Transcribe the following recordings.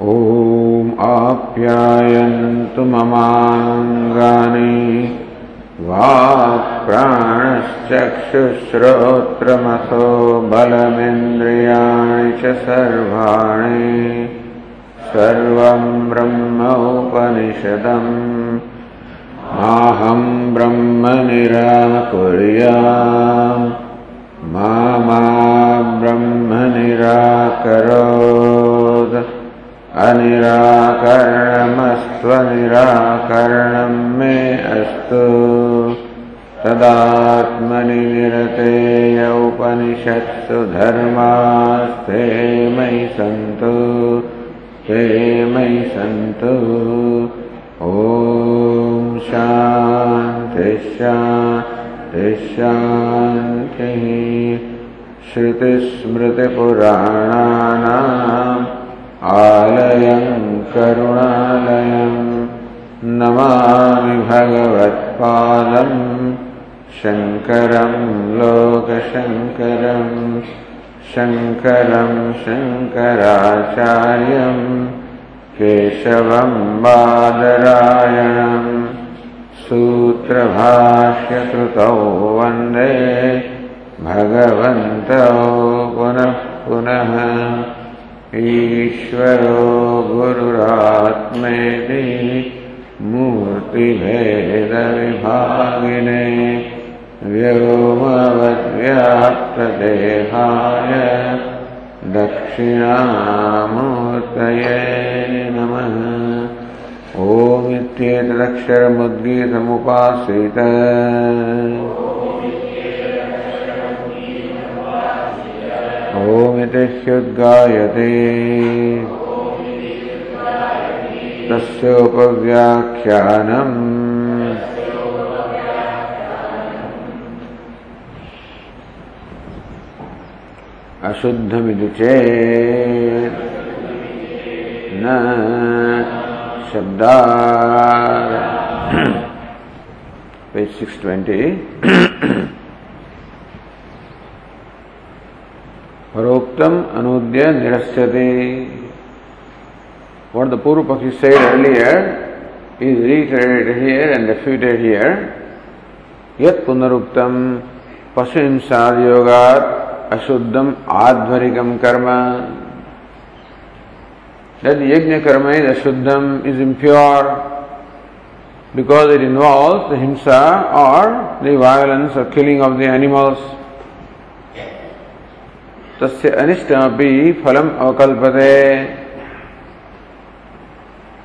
ॐ आप्यायन्तु ममाङ्गानि वाक्प्राणश्चक्षुश्रोत्रमसो बलमिन्द्रियाणि च सर्वाणि सर्वं ब्रह्म उपनिषदम् माहं ब्रह्म निराकुर्या मा ब्रह्म निराकरोत् अनिराकरणमस्त्वनिराकरणं मे अस्तु। तदात्मनि निरतेय उपनिषत्सु धर्मास्ते मयि सन्तु। ते मयि सन्तु। ॐ शान्तिः शान्तिः श्रुतिस्मृतिपुराणानाम् लयम् करुणालयम् नमामि भगवत्पादम् शङ्करम् लोकशङ्करम् शङ्करम् शङ्कराचार्यम् केशवम् बादरायणम् सूत्रभाष्यकृतौ वन्दे भगवन्तौ पुनः पुनः ईश्वरो गुरुरात्मेति मूर्तिभेदविभागिने व्योमवद्व्याप्तदेहाय दक्षिणामूर्तये नमः। ओमित्येतदक्षरमुद्गीतमुपासीत ओमिति ह्युद्गायते तस्योपव्याख्यानम् अशुद्धमिति चेत् न शब्दात् page six twenty Paroktam anudya nirasyate. What the Purupakshi said earlier is reiterated here and refuted here. Yat punaruktam pashuhimsad yogat ashuddham advarikam karma. That the yajna karma is ashuddham, is impure because it involves the himsa or the violence or killing of the animals. तस्य अनिष्टमपि फलम अवकल्पते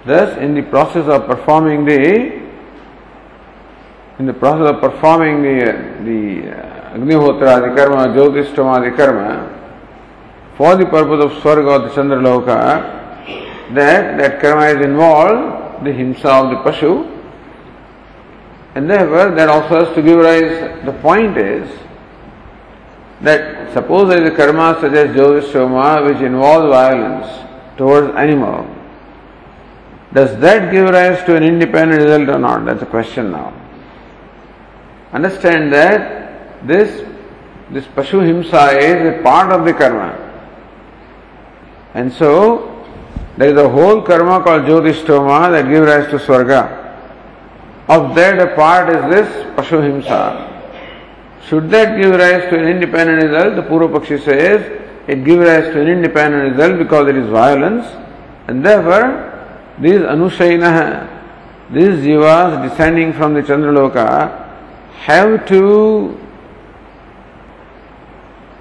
Thus, in the process of performing the in the process of performing the the uh, Agnihotra, karma, Jyotishtama, karma, for the purpose of Swarga or the Chandraloka, that that karma is involved, the himsa of the Pashu, and therefore that also has to give rise. The point is that suppose there is a karma such as Jyotishoma which involves violence towards animal, does that give rise to an independent result or not? That's a question now. Understand that this this Pashu Himsa is a part of the karma. And so there is a whole karma called Jyotishtoma that gives rise to Swarga. Of that a part is this Pashu Himsa. Should that give rise to an independent result? The Purva Pakshi says it gives rise to an independent result because it is violence, and therefore these Anushayana, these jivas descending from the Chandraloka, have to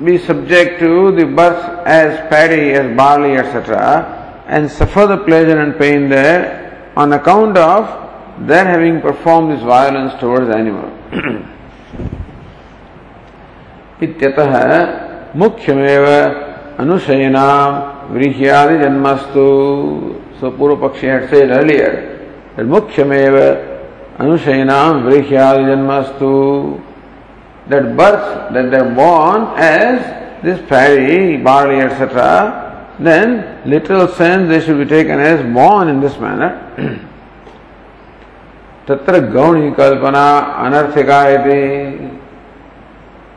be subject to the birth as paddy, as barley, etc., and suffer the pleasure and pain there on account of their having performed this violence towards the animal. इत्यतः मुख्यमेव अनुशयना व्रीह्यादि जन्मस्तु सो पूर्व पक्षी had said earlier that मुख्यमेव अनुशयना व्रीह्यादि जन्मस्तु that birth that they are born as this paddy, barley, etc., then literal sense they should be taken as born in this manner. तत्र गौणी कल्पना अनर्थिका इति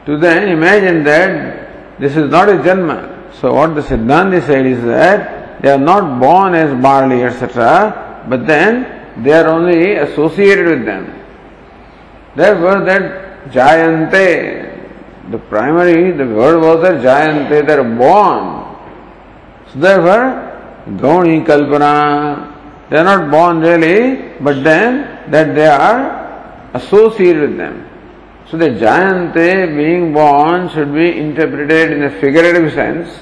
to then imagine that this is not a Janma. So what the Siddhanti said is that they are not born as barley, etc., but then they are only associated with them. Therefore, that Jayante, the primary, the word was that Jayante, they are born. So therefore, Gauni Kalpana, they are not born really, but then that they are associated with them. So the Jayante being born should be interpreted in a figurative sense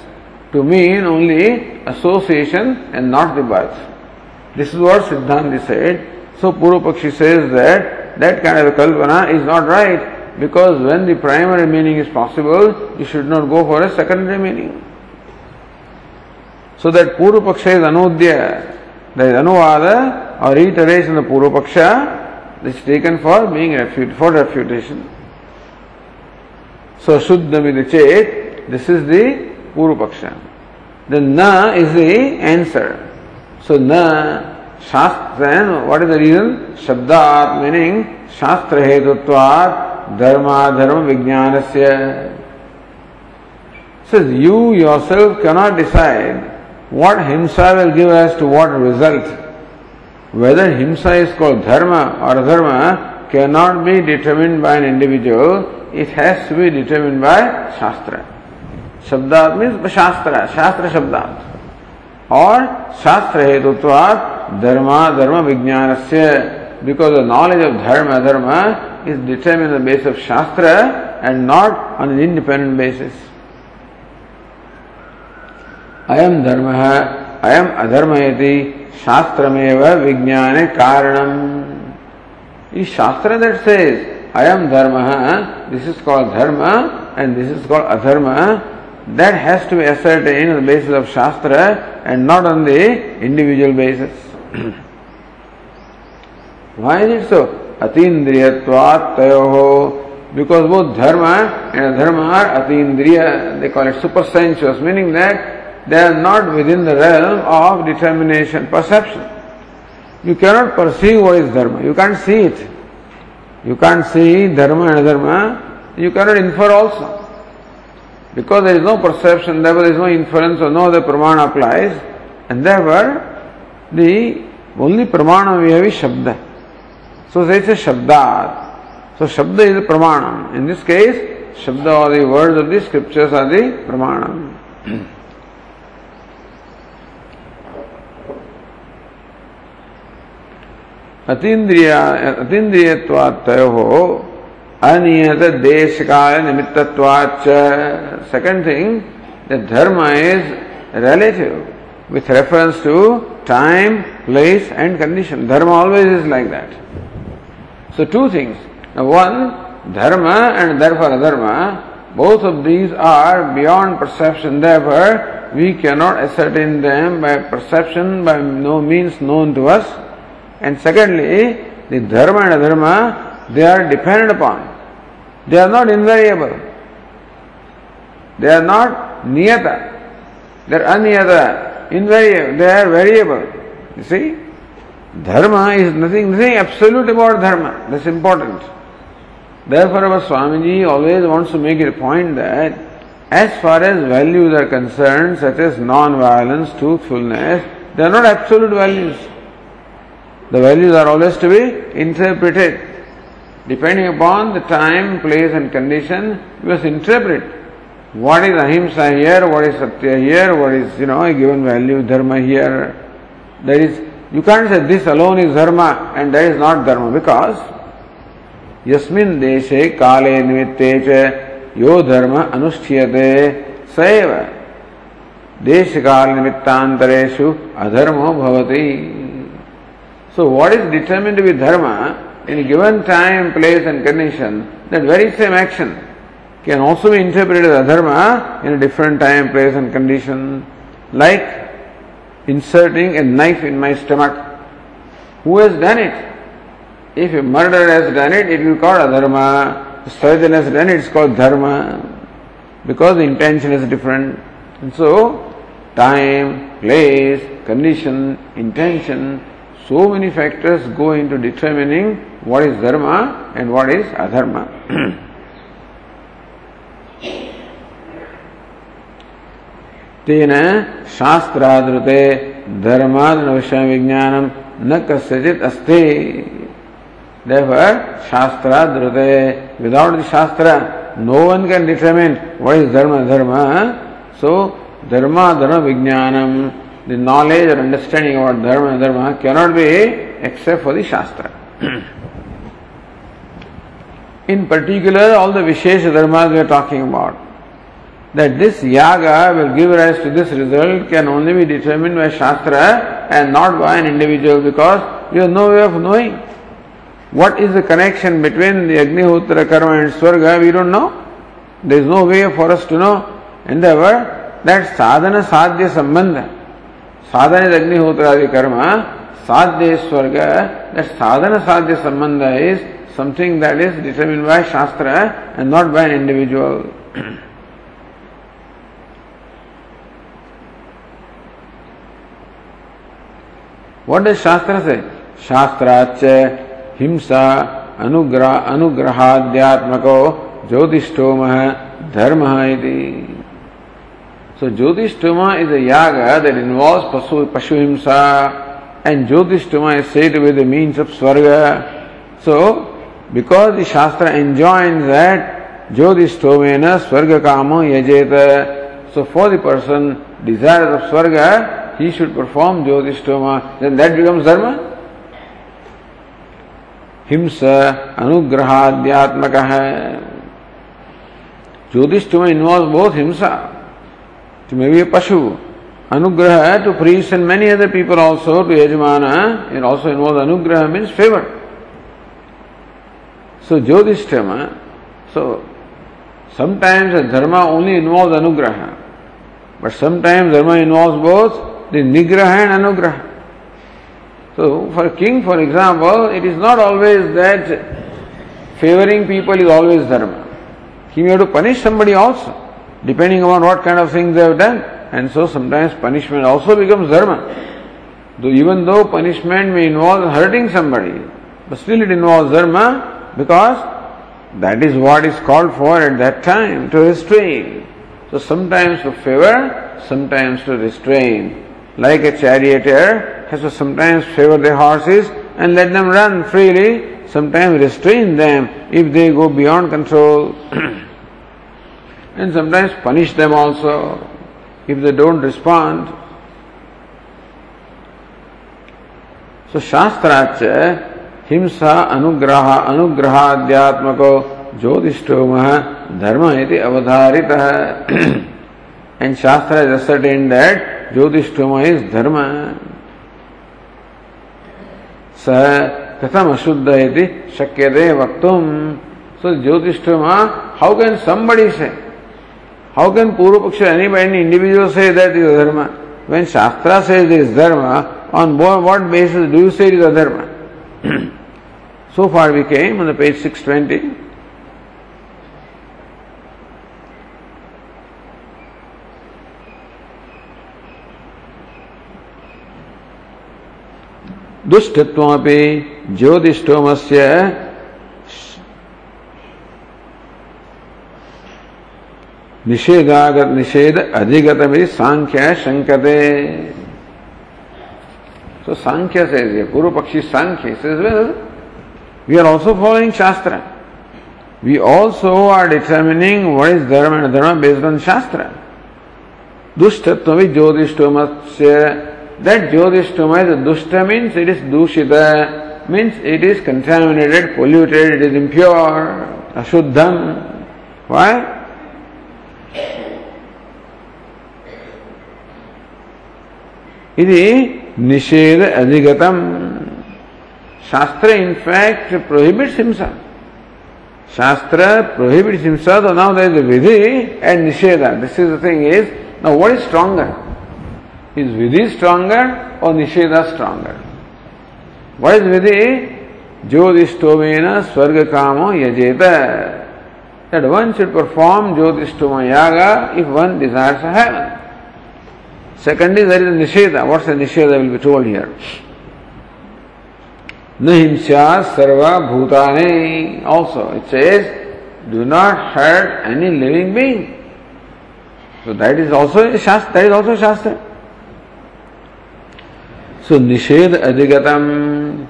to mean only association and not the birth. This is what Siddhanti said. So Purupakshi says that that kind of a kalpana is not right because when the primary meaning is possible, you should not go for a secondary meaning. So that Purupaksha is anodya, that is anuvada or reiteration of the Purupaksha is taken for being refut- for refutation. So Shuddhamida Chet, this is the Purupaksha. The Na is the answer. So Na, Shastra, what is the reason? Shabdat meaning Shastra Hetutvat Dharma Dharma Vijnanasya. Says you yourself cannot decide what himsa will give us to what result. Whether himsa is called dharma or dharma cannot be determined by an individual it has to be determined by Shastra. Shabdat means Shastra, Shastra Shabdat. Or Shastra Hetutvat Dharma Dharma Vijnanasya because the knowledge of Dharma Dharma is determined on the basis of Shastra and not on an independent basis. अयम धर्म अयम अधर्मयति शास्त्रमेव विज्ञान कारणम It's Shastra that says, I am Dharma, this is called Dharma, and this is called Adharma. That has to be ascertained on the basis of Shastra and not on the individual basis. Why is it so? Atindriyatvat tayoho. Because both dharma and adharma are atindriya, they call it supersensuous, meaning that they are not within the realm of determination, perception. You cannot perceive what is dharma, you can't see it. You can't see dharma and adharma, you cannot infer also. Because there is no perception, therefore there is no inference or no other pramana applies, and therefore the only pramana we have is shabda. So it's a shabdat. So shabda is the pramana. In this case, shabda or the words of the scriptures are the pramana. अतीन्द्रिय अतीन्द्रियत्वात्तयो अनियत देश काल निमित्तत्वाच second thing the dharma is relative with reference to time, place, and condition. Dharma always is like that. So, two things. Now, one, dharma and therefore adharma, both of these are beyond perception. Therefore, we cannot ascertain them by perception, by no means known to us. And secondly, the dharma and adharma, they are dependent upon. They are not invariable. They are not niyata. They are aniyata, invariable. They are variable. You see? Dharma is nothing, nothing absolute about dharma. That's important. Therefore, our Swamiji always wants to make it a point that as far as values are concerned, such as non-violence, truthfulness, they are not absolute values. The values are always to be interpreted. Depending upon the time, place, and condition, you must interpret what is ahimsa here, what is satya here, what is, you know, a given value, dharma here. That is, you can't say this alone is dharma and that is not dharma because यस्मिन् देशे काले निमित्ते च यो धर्म अनुष्ठीयते स एव देशकाल निमित्तांतरेषु अधर्मो भवति So what is determined to be dharma in a given time, place and condition, that very same action can also be interpreted as adharma in a different time, place and condition. Like inserting a knife in my stomach. Who has done it? If a murderer has done it, it will be called adharma. If surgeon has done it, it's called dharma. Because the intention is different. And so, time, place, condition, intention, so many factors go into determining what is dharma and what is adharma. तेन शास्त्रादृते धर्माद विषय विज्ञानम न कस्यचित अस्ति Therefore, Shastra Dhrute, without the Shastra, no one can determine what is Dharma Dharma. So, Dharma Dharma Vijnanam, the knowledge or understanding about Dharma and Dharma cannot be except for the Shastra. In particular, all the Vishesha Dharmas we are talking about, that this yaga will give rise to this result can only be determined by Shastra and not by an individual because you have no way of knowing. What is the connection between the Agnihotra karma and Swarga? We don't know. There is no way for us to know. And therefore, that sadhana sadhya sambandha, साधन अग्निहोत्र आदि कर्म साध्य स्वर्ग that sadhan sadhya sambandh is something that is determine by shastra and not by an individual what is shastra से शास्त्राच हिंसा अनुग्रह अनुग्रहाध्यात्मको ज्योतिष्टोम धर्म है So Jyotishtoma is a yaga that involves Pashu, Pashu Himsa and Jyotishtoma is said to be the means of Swarga. So because the Shastra enjoins that Jyotistomena Swarga Kamo Yajeta. So for the person desirous of Swarga, he should perform Jyotistoma. Then that becomes Dharma. हिंसा अनुग्रहाध्यात्मक है ज्योतिष्टम involves both himsa to maybe a pashu anugraha to priests and many other people also to yajamana it also involves anugraha means favor So Jyotishtama, so sometimes a dharma only involves anugraha, but sometimes dharma involves both the nigraha and anugraha. So for king, for example, it is not always that favoring people is always dharma. He may have to punish somebody also, depending upon what kind of things they have done. And so sometimes punishment also becomes dharma. Though even though punishment may involve hurting somebody, but still it involves dharma because that is what is called for at that time to restrain. So sometimes to favor, sometimes to restrain. Like a charioteer has to sometimes favor the horses and let them run freely, sometimes restrain them if they go beyond control, and sometimes punish them also if they don't respond. So Shastracha हिंसा अनुग्रह अनुग्रहाद्यात्मको ज्योतिषोम धर्म इति अवधारित and shastra is ascertain that Jyotishtoma is dharma स कथम अशुद्ध इति शक्यते वक्तुम so Jyotishtoma how can somebody say How can purva paksha any by any individual say that is when shastra says it is dharma on what basis do you say it is adharma So far we came on the page 620. दुष्टत्वमपि ज्योतिष्टोमस्य निषेधागत निषेध अधिगत मेरी सांख्य है शंकते तो सांख्य से पूर्व पक्षी सांख्य we are also following shastra we also are determining what is dharma and dharma based on shastra दुष्टत्व भी ज्योतिषम से दैट ज्योतिषम इज़ दुष्ट मीन्स इट इज़ दूषित means it is contaminated polluted it is impure अशुद्धम why ఇది निषेध अधिगतम शास्त्र himself. Shastra prohibits himself, so now there is a vidhi and nisheda. This is the thing is, now what is stronger? Is vidhi stronger or nisheda stronger? What is vidhi? Jyodishtomena swarga kamo yajeta. That one should perform Jyotishtoma yaga if. Second is there is a nisheda. What's the nisheda will be told here. Nahimsya sarva bhutane. Also, it says, do not hurt any living being. So that is also a shastra, that is also shastra. So nished adhigatam.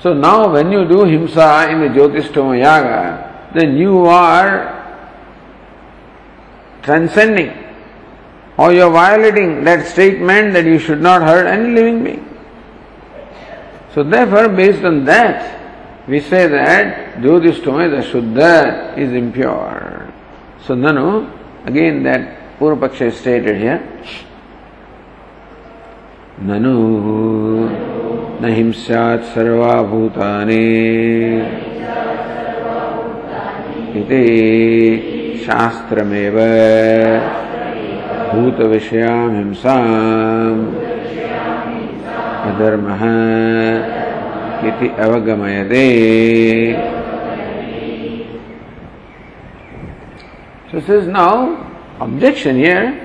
So now when you do himsa in the Jyotishtoma Yaga, then you are transcending or you are violating that statement that you should not hurt any living being. So therefore, based on that, we say that Jyotishtoma is Shuddha, is impure. So Nanu, again that Purvapaksha is stated here. ननु न हिंस्यात् सर्वाभूतानि इति शास्त्रमेव भूतविषयां हिंसाम् अधर्मः इति अवगमयते So this is now objection here.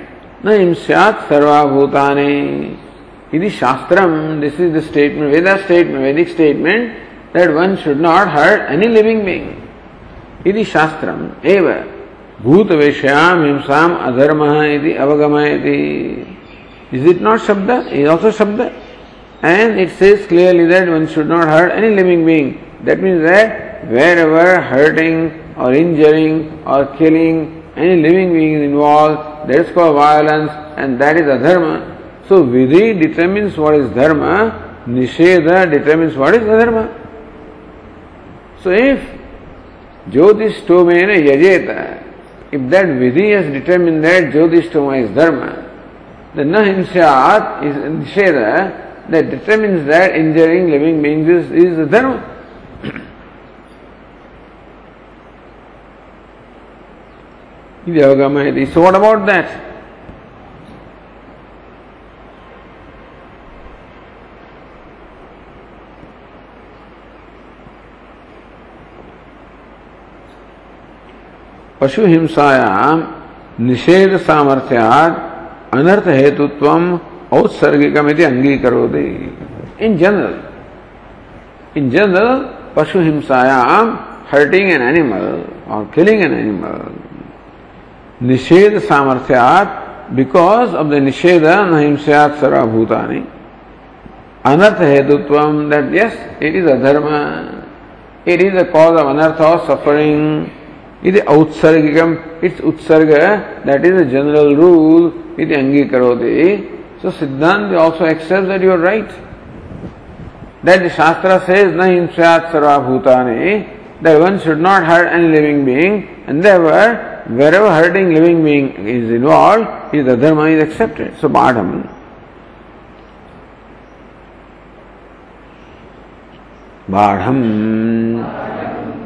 न हिंस्यात् सर्वाभूतानि Iti Shastram, this is the statement, Veda statement, Vedic statement, that one should not hurt any living being. Iti Shastram, eva, Bhuta Veshayam Himsam Adharmaha iti Avagamayati. Is it not Shabda? It is also Shabda. And it says clearly that one should not hurt any living being. That means that wherever hurting or injuring or killing any living being is involved, that is called violence and that is adharma. So Vidhi determines what is dharma, Nisheda determines what is adharma. So if Jyotistomena yajeta, if that Vidhi has determined that Jyotistoma is dharma, then Nahimsyat is Nisheda that determines that injuring living beings is, is dharma. So what about that? पशु हिंसायाम निषेध सामर्थ्याद अनर्थ हेतुत्व औत्सर्गिकमिति अंगीकरोति। In general in general पशु हिंसायाम hurting an animal और killing an animal निषेध सामर्थ्यात because of the निषेध न हिंसात सर्वभूतानि। अनर्थ हेतुत्व that yes it is adharma it is the cause of anartha of suffering इति औत्सर्गिकम। It's utsarga that is a general rule इति अंगीकरोति। So siddhanta also accept that you are right that shastra says न हिंसात सर्वभूतानि that one should not hurt any living being and there wherever hurting living being is involved is the dharma is accepted so Patham बाढ़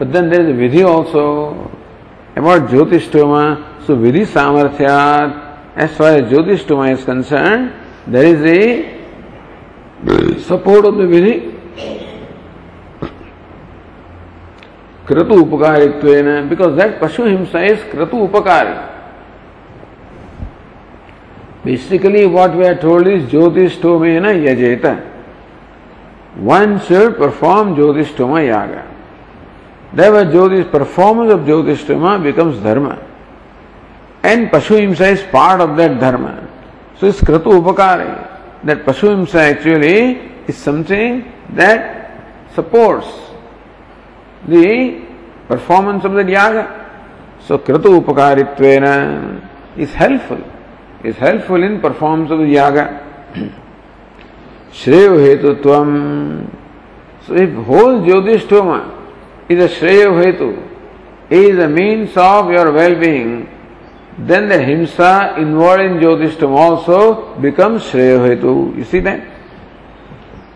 But then there is a vidhi also about Jyotishtoma. So vidhi samarthyat, as far as Jyotishtoma is concerned, there is a support of the vidhi. Kratu upakaritvena, because that Pashu himsa is Kratu upakari. Basically, what we are told is Jyotishtoma yajeta. One should perform Jyotishtoma yaga. Therefore, Jyotish, performance of Jyotishtama becomes dharma. And Pashu Himsa is part of that dharma. So it's Kratu Upakari. That Pashu Himsa actually is something that supports the performance of the yaga. So Kratu Upakaritvena is helpful. Is helpful in performance of the yaga. Shreya Hetutvam. So if whole Jyotishtama is a Shreya Hetu, is a means of your well-being, then the himsa involved in Jyotishtam also becomes Shreya Hetu. You see that?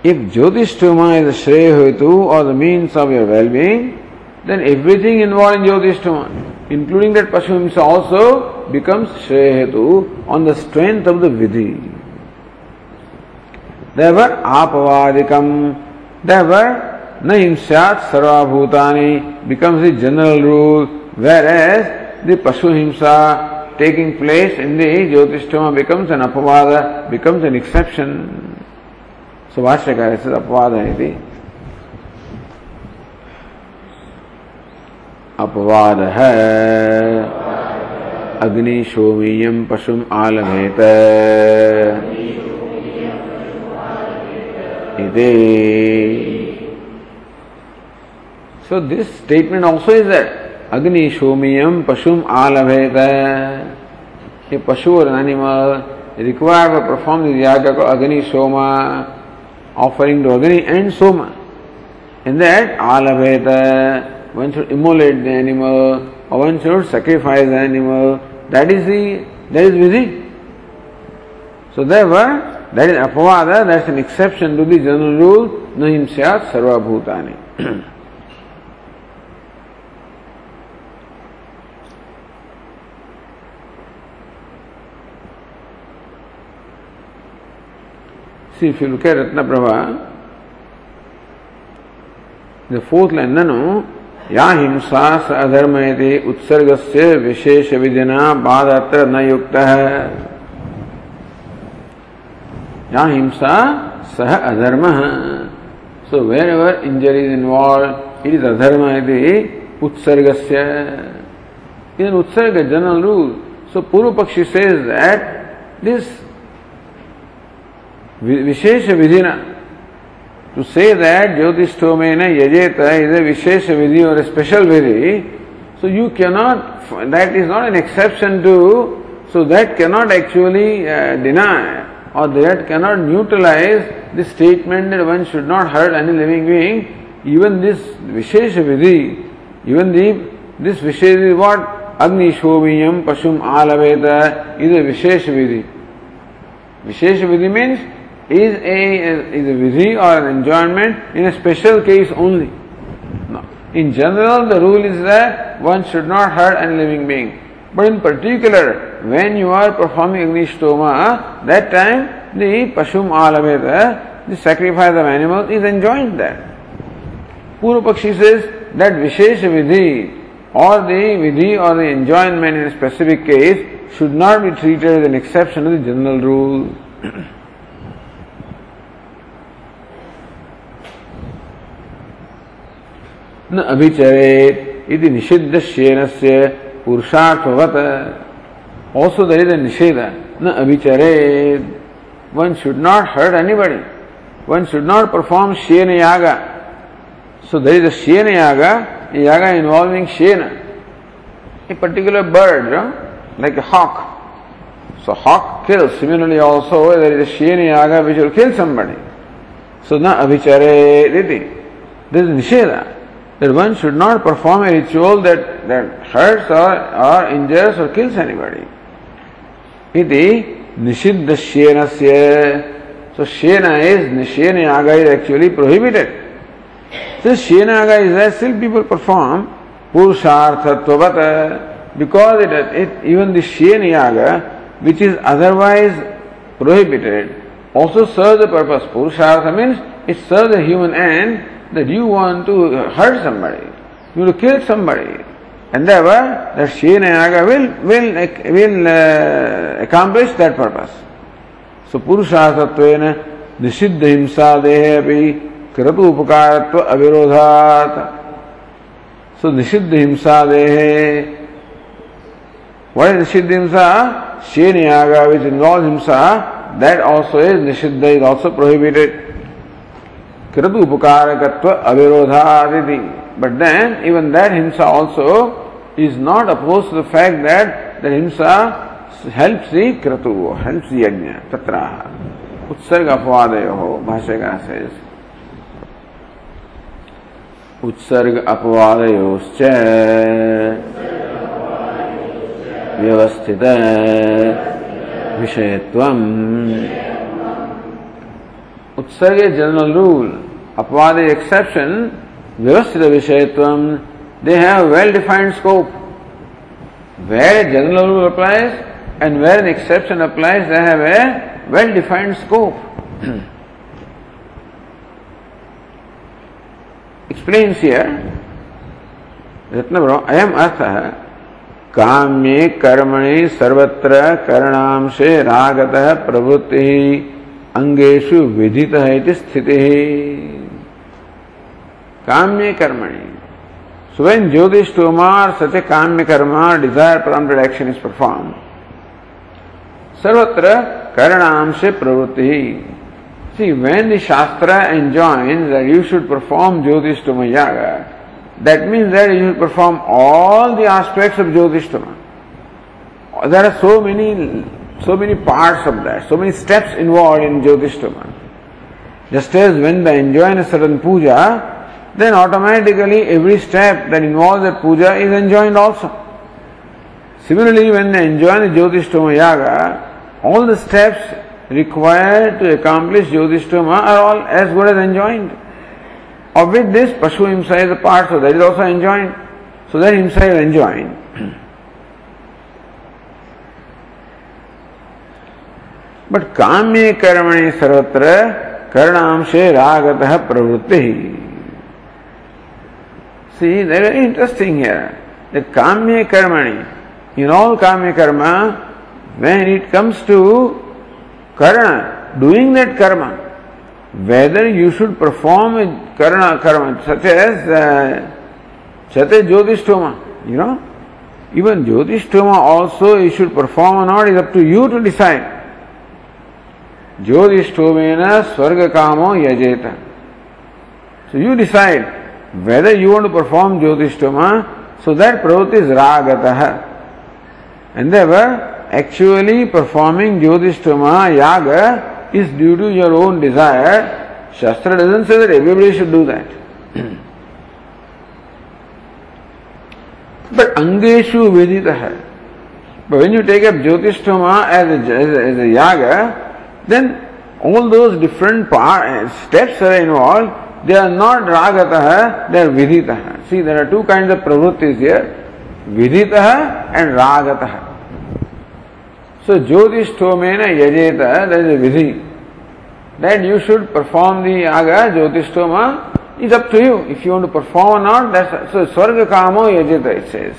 If Jyotishtama is a Shreya Hetu or the means of your well-being, then everything involved in Jyotishtama, including that Pashu himsa also, becomes Shreya Hetu on the strength of the Vidhi. Therefore, Apavadikam, न हिंसात सर्वाभूतानि becomes the general rule whereas the pashu himsa taking place in the Jyotishtoma becomes an apavada becomes an exception Subhash का अपवाद है अपवाद है अग्नि शोमीयम पशुम आलभेत So this statement also is that Agni Shomiyam Pashum Alabheta. A Pashu or an animal required to perform the yaga called Agni Soma, offering to Agni and Soma. In that Alabheta, one should immolate the animal or one should sacrifice the animal. That is the that is Vidhi. So therefore That is apavada, that's an exception to the general rule, no himsyat sarva See, if you look at Ratna Prabha, the fourth line, nanu, या हिंसा स अधर्म उत्सर्ग से विशेष विधिना बाद अत्र न युक्त है Now himsa sah adharma. So wherever injury is involved, it is adharma iti utsargasya. In utsarga general rule. So Purupakshi says that this Vishesha Vidhina, to say that Jyotistomena Yajeta is a Vishesha Vidhi or a special Vidhi, so you cannot, that is not an exception to, so that cannot actually uh, deny or that cannot neutralize the statement that one should not hurt any living being. Even this Vishesha Vidhi, even the, this Vishesha is what? Agni Shomiyam Pashum Alaveta is a Vishesha Vidhi. Vishesha Vidhi means is a, is a Vidhi or an enjoyment in a special case only. No. In general, the rule is that one should not hurt any living being. But in particular, when you are performing Agnishtoma, that time the Pashum Alameta, the sacrifice of animals, is enjoined there. Purupakshi says that Vishesh Vidhi or the Vidhi or the enjoyment in a specific case should not be treated as an exception to the general rule. न अभिचरेत इति निषिद्ध शेनस्य Purusharthvat. Also there is a Nisheda. Na abhichared. One should not hurt anybody. One should not perform Shena Yaga. So there is a Shena Yaga, a Yaga involving Shena. A particular bird, no? like a hawk. So hawk kills. Similarly also there is a Shena Yaga which will kill somebody. So na abhichare riti. This is Nisheda that one should not perform a ritual that, that hurts or, or injures or kills anybody. Iti nishiddha shenasya. So shena is, yaga is actually prohibited. Since shena is there, still people perform purusharthatvata because it, it, even the shena which is otherwise prohibited, also serves the purpose. Purushartha means it serves the human end that you want to hurt somebody, you want to kill somebody. And therefore, the Shena Yaga will, will, will uh, accomplish that purpose. So, Purushasatvena Nishiddha Himsa Dehe Api Kratu Upakaratva Avirodhat. So, Nishiddha Himsa Dehe. What is Nishiddha Himsa? Shena Yaga which involves Himsa, that also is Nishiddha, is also prohibited. कृत उपकारकत्व अविरोधादिति but then even that himsa also is not opposed to the fact that the himsa helps the kratu helps the yajna tatra उत्सर्ग अपवादयो भाष्यकार says उत्सर्ग अपवादयोश्च व्यवस्थित विषयत्वम् उत्सर्गे general rule अपवाद exception व्यवस्थित विषयत्व they have well defined scope where general rule applies and where an exception applies they have a well defined scope explains here रत्न अयम अर्थ है काम्य कर्मणि सर्वत्र करणाम से रागत प्रवृत्ति अंगेशु विधित है स्थिति। काम्य कर्मणि। स्वयं ज्योतिष तोमार सत्य काम्य Karma desire prompted action is perform सर्वत्र करणाम से प्रवृत्ति see when shastra enjoin that you should perform Jyotishtoma yaga that means that you should perform all the aspects of Jyotishtoma there are so many so many parts of that, so many steps involved in Jyotish Toma. Just as when they enjoin a certain puja, then automatically every step that involves that puja is enjoined also. Similarly, when they enjoin the Jyotishtoma Yaga, all the steps required to accomplish Jyotishtoma are all as good as enjoined. Of which this Pashu Himsa is a part, so that is also enjoined. So that Himsa is enjoined. but काम्ये कर्मणि सर्वत्र कर्णांशे रागतः प्रवृत्ति See, they're very interesting here. That kamya karmani, in all kamya karma, when it comes to karma, doing that karma, whether you should perform a karma, karma such as uh, Chate Jyotishtoma, you know, even Jyotishtoma also you should perform or not is up to you to decide. ज्योतिषोमेन स्वर्ग कामो यजेत so you decide whether you want perform Jyotishtoma so that pravritti is रागत। And their actually performing Jyotishtoma yaga is due to your own desire shastra doesn't should do that but अंगेशु विदित। है when you take up Jyotishtoma as as a yaga then all those different part, steps are involved they are not ragataha, they are viditaha. See, there are two kinds of pravrittis here viditaha and ragataha. So, Jyotistomena yajeta, that is a vidhi. That you should perform the yaga, Jyotistoma, is up to you. If you want to perform or not, that's so Swarga Kamo yajeta it says.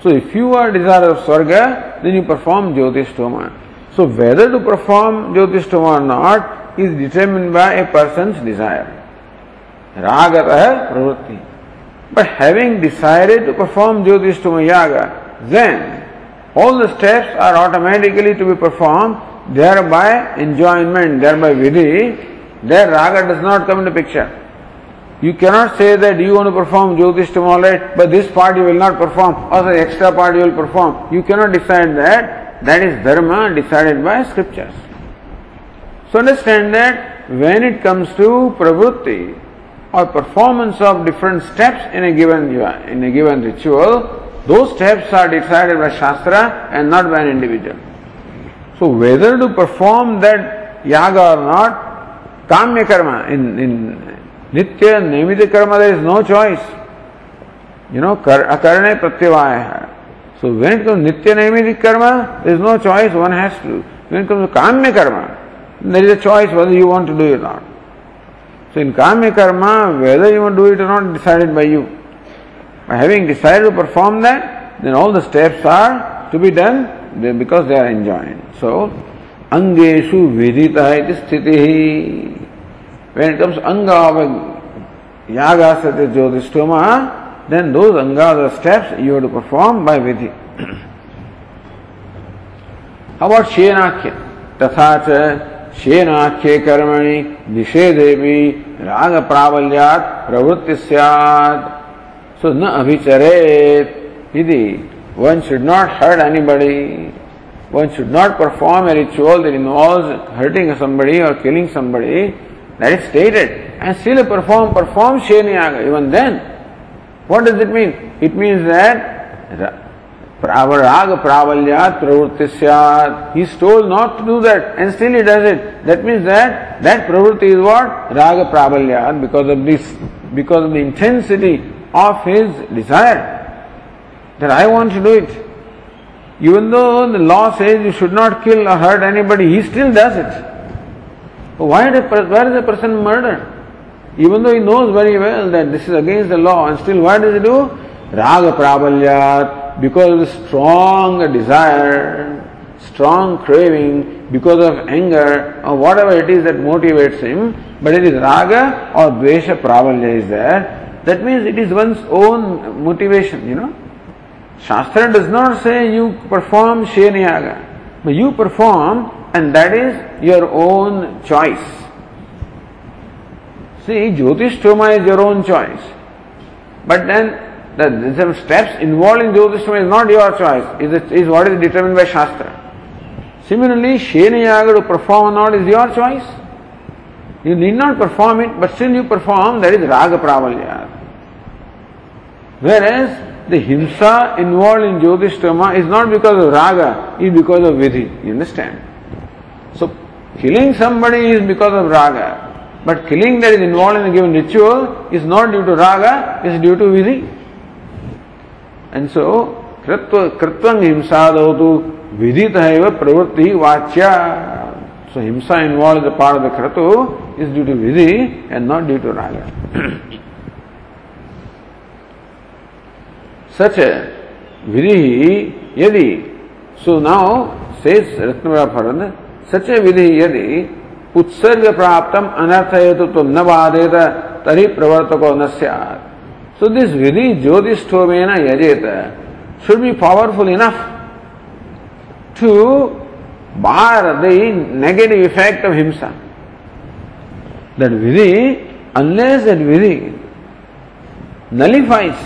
So if you are desirous of Swarga, then you perform Jyotistoma. So whether to perform Jyotistoma or not is determined by a person's desire. Ragata pravritti. But having decided to perform Jyotishtama Yaga, then all the steps are automatically to be performed, thereby enjoyment, thereby vidhi, there raga does not come into picture. You cannot say that you want to perform Jyotishtama alright, but this part you will not perform, or the extra part you will perform. You cannot decide that. That is dharma decided by scriptures. So understand that when it comes to pravrutti, or performance of different steps in a given in a given ritual, those steps are decided by Shastra and not by an individual. So whether to perform that yaga or not, kamya karma, in, in nitya naimita karma there is no choice. You know, akarane pratyavaya. So when it comes to nitya naimita karma, there is no choice, one has to. When it comes to kamya karma, there is a choice whether you want to do it or not. So in Kama Karma, whether you want to do it or not, decided by you. By having decided to perform that, then all the steps are to be done because they are enjoined. So, Angeshu Vidita iti sthiti. When it comes Anga of Yaga Sati Jyotishtoma, then those Anga, the steps you have to perform by Vidhi. How about Shenakya? Tathacha शेनाख्ये कर्मणि निषेधे भी राग प्राबल्यात प्रवृत्ति सो न अभिचरेत यदि one should not hurt anybody one should not perform a ritual that involves hurting somebody or killing somebody that is stated and still perform perform shenayaga even then what does it mean it means that Raga Pravalyat Pravritti He is told not to do that and still he does it. That means that that Pravritti is what? Raga Pravalyat because of this, because of the intensity of his desire. That I want to do it. Even though the law says you should not kill or hurt anybody, he still does it. Why, did, why is a person murdered? Even though he knows very well that this is against the law, and still what does he do? Raga prabalyat, because of the strong desire, strong craving, because of anger, or whatever it is that motivates him, but it is raga or dvesha prabalya is there. That means it is one's own motivation, you know. Shastra does not say you perform Sheniyaga, but you perform and that is your own choice. See, Jyotishthoma is your own choice. But then the, some steps involved in Jyotishthoma is not your choice, is, it, is what is determined by Shastra. Similarly, Sheniyaga to perform or not is your choice. You need not perform it, but still you perform, that is Raga Pravalya. Whereas the himsa involved in Jyotishtama is not because of raga, is because of vidhi. You understand? So, killing somebody is because of raga. But killing that is involved in a given ritual is not due to raga, it is due to vidhi. And so, kritva, kritvang himsadautu vidhita pravritti vachya. So, himsa involved a part of the kratu is due to vidhi and not due to raga. such a vidhi yadi so now says Ratnavara such a vidhi yadi उत्सर्ग प्राप्त अनर्थ हेतु तो न बाधेत तरी प्रवर्तको न सो दिस विधि ज्योतिषोमेन यजेत। Should be powerful enough to bar the negative effect of himsa that vidhi unless that vidhi nullifies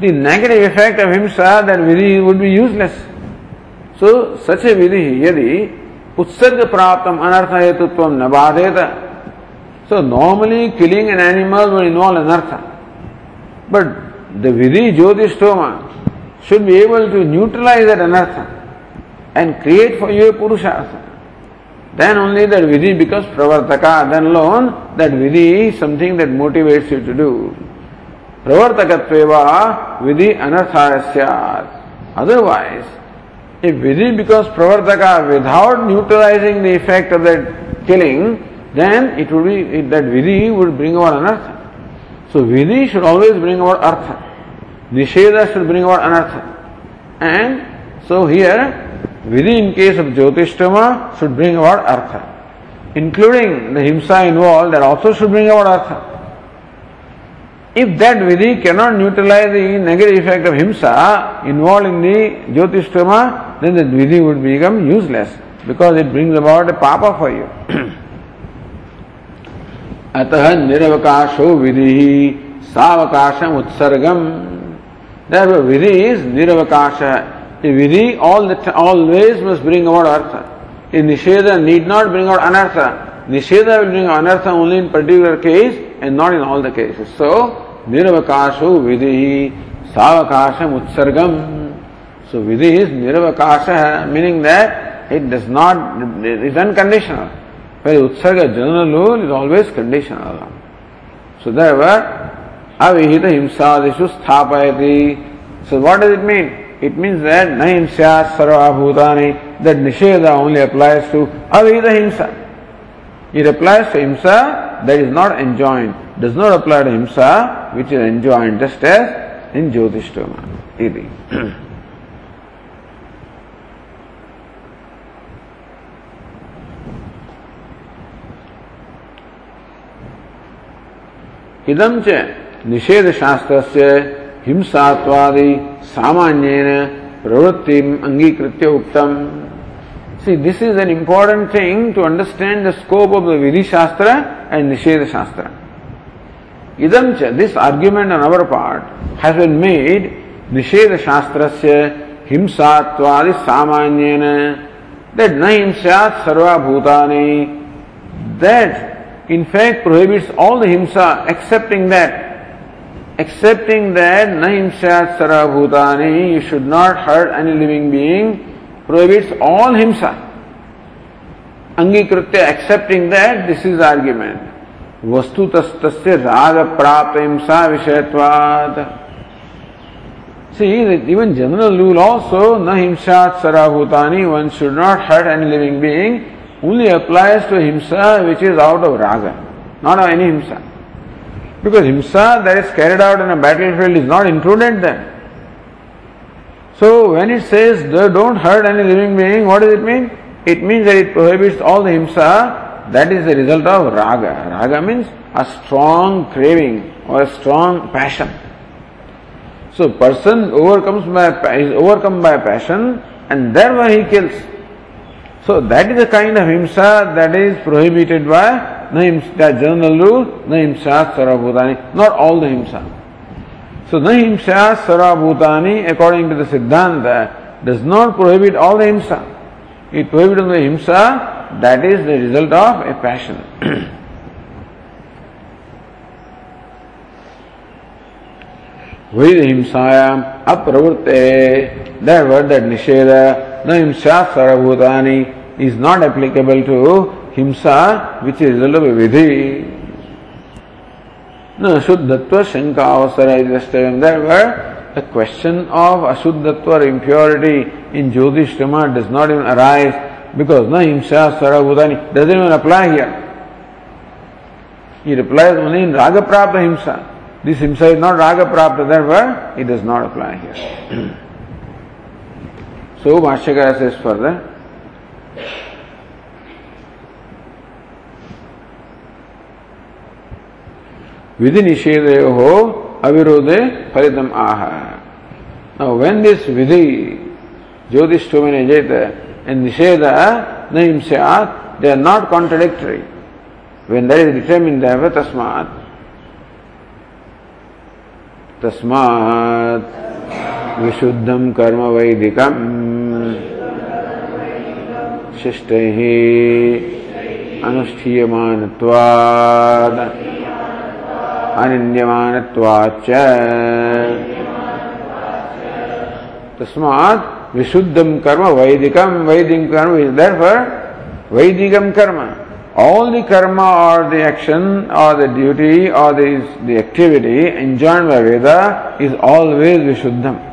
the negative effect of himsa that vidhi would be useless so such a vidhi यदि utsarga praptam anartha hetutvam nabadeta. So, normally killing an animal will involve anartha. But the vidhi jyotishtoma should be able to neutralize that anartha and create for you a purushartha. Then only that vidhi becomes pravartaka, then alone that vidhi is something that motivates you to do. प्रवर्तकत्व विधि अनर्थाय otherwise if vidhi becomes pravartaka without neutralizing the effect of that killing, then it would be it, that vidhi would bring about anartha. So vidhi should always bring about artha. Nisheda should bring about anartha. And so here, vidhi in case of jyotishtama should bring about artha. Including the himsa involved, that also should bring about artha. If that vidhi cannot neutralize the negative effect of himsa involved in the jyotishtama, then that vidhi would become useless because it brings about a papa for you. अतः निरवकाशो विधि सावकाशम उत्सर्गम Therefore, vidhi is niravakasha. A vidhi all the always must bring about artha. A nisheda need not bring out anartha. Nisheda will bring anartha only in particular case and not in all the cases. So, nirvakashu vidhi savakasham utsargam. So, vidhi is nirvakasha, meaning that it does not, it is unconditional. Whereas utsarga, general rule, is always conditional. So, therefore, avihita himsadishu sthapayati. So, what does it mean? It means that na himsya sarva bhutani, that nisheda only applies to avihita himsa. It applies to himsa that is not enjoined, does not apply to himsa which is enjoined, just as in Jyotishtama. Iti. इदम च निषेध शास्त्र से हिंसात्वादी सामान्य प्रवृत्ति अंगीकृत उत्तम see this is an important thing to understand the scope of the vidhi shastra and nishedha shastra इदम च this argument on our part has been made nishedha shastra says हिंसात्वादि सामान्य दैट न हिंसा सर्वाभूतानी that in fact prohibits all the himsa accepting that accepting that na himsat sarva bhutani you should not hurt any living being prohibits all himsa. Angikritya, accepting that, this is argument. वस्तुतस्तस्य राग प्राप्त हिंसा विषयत्वाद See, even general rule also, na himsat sarabhutani, one should not hurt any living being, only applies to himsa which is out of raga, not of any himsa. Because himsa that is carried out in a battlefield is not included there. So when it says don't hurt any living being, what does it mean? It means that it prohibits all the himsa, that is the result of raga. Raga means a strong craving or a strong passion. So person overcomes by is overcome by passion and thereby he kills. So that is the kind of himsa that is prohibited by the general rule, the himsa sarabhutani, not all the himsa. So the himsa sarabhutani, according to the Siddhanta, does not prohibit all the himsa. It prohibits the himsa that is the result of a passion. हिंसायाम अप्रवृत्ते that word that nisheda no himsa sarabhutani is not applicable to himsa which is vidhi. No ashuddhatva shanka avasara is that word the question of ashuddhatva or impurity in jyotishtama does not even arise because no himsa sarabhutani doesn't even apply here. It applies only in raga prapta himsa. This himsa is not raga prapta, therefore it does not apply here. so Bhashyakara says further. विधि निषेधयो हो अविरोधे फलितम आह Now when this vidhi, Jyotishthamane Jeta and Nisheda Naim Syat, they are not contradictory. When that is determined there, tasmat, तस्मात् विशुद्धं कर्म वैदिकम् शिष्टैः अनुष्ठीयमानत्वात् अनिन्द्यमानत्वाच्च तस्मात् विशुद्धं कर्म वैदिकं वैदिकं कर्म therefore वैदिकं कर्म all the karma or the action or the duty or the, the activity enjoined by Veda is always Vishuddham.